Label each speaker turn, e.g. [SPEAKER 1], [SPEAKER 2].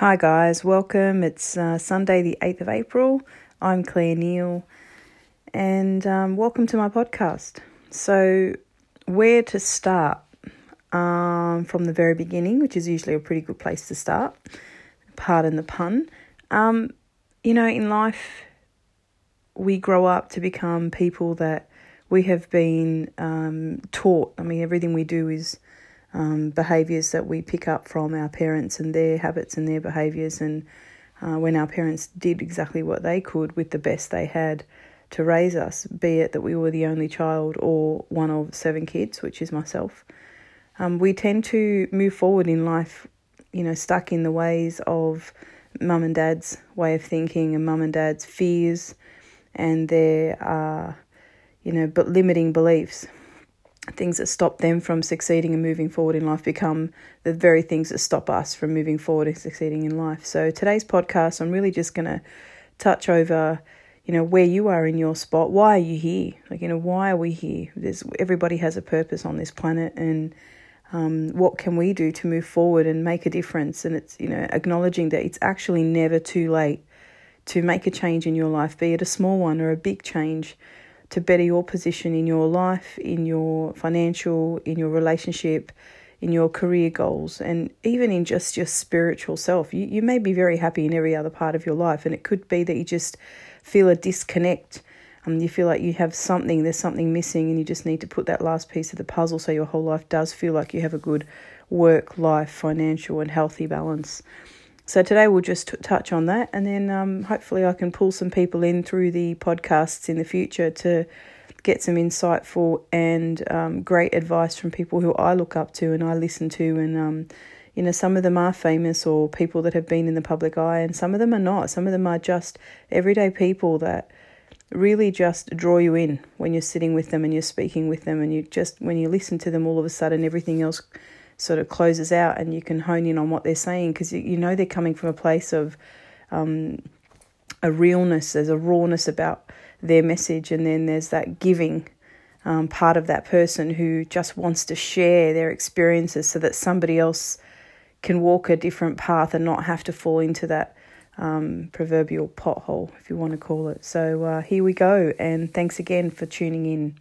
[SPEAKER 1] Hi, guys, welcome. It's uh, Sunday, the 8th of April. I'm Claire Neal, and um, welcome to my podcast. So, where to start? Um, from the very beginning, which is usually a pretty good place to start. Pardon the pun. Um, you know, in life, we grow up to become people that we have been um, taught. I mean, everything we do is um, behaviours that we pick up from our parents and their habits and their behaviours. And uh, when our parents did exactly what they could with the best they had to raise us, be it that we were the only child or one of seven kids, which is myself, um, we tend to move forward in life, you know, stuck in the ways of mum and dad's way of thinking and mum and dad's fears and their, uh, you know, but limiting beliefs things that stop them from succeeding and moving forward in life become the very things that stop us from moving forward and succeeding in life. So today's podcast, I'm really just going to touch over, you know, where you are in your spot. Why are you here? Like, you know, why are we here? There's everybody has a purpose on this planet, and um, what can we do to move forward and make a difference? And it's you know acknowledging that it's actually never too late to make a change in your life, be it a small one or a big change to better your position in your life, in your financial, in your relationship, in your career goals, and even in just your spiritual self. You, you may be very happy in every other part of your life, and it could be that you just feel a disconnect. Um, you feel like you have something, there's something missing, and you just need to put that last piece of the puzzle so your whole life does feel like you have a good work, life, financial, and healthy balance. So today we'll just t- touch on that, and then um, hopefully I can pull some people in through the podcasts in the future to get some insightful and um, great advice from people who I look up to and I listen to, and um, you know some of them are famous or people that have been in the public eye, and some of them are not. Some of them are just everyday people that really just draw you in when you're sitting with them and you're speaking with them, and you just when you listen to them, all of a sudden everything else sort of closes out and you can hone in on what they're saying because you, know they're coming from a place of um, a realness, there's a rawness about their message, and then there's that giving um, part of that person who just wants to share their experiences so that somebody else can walk a different path and not have to fall into that um, proverbial pothole, if you want to call it. So uh, here we go, and thanks again for tuning in.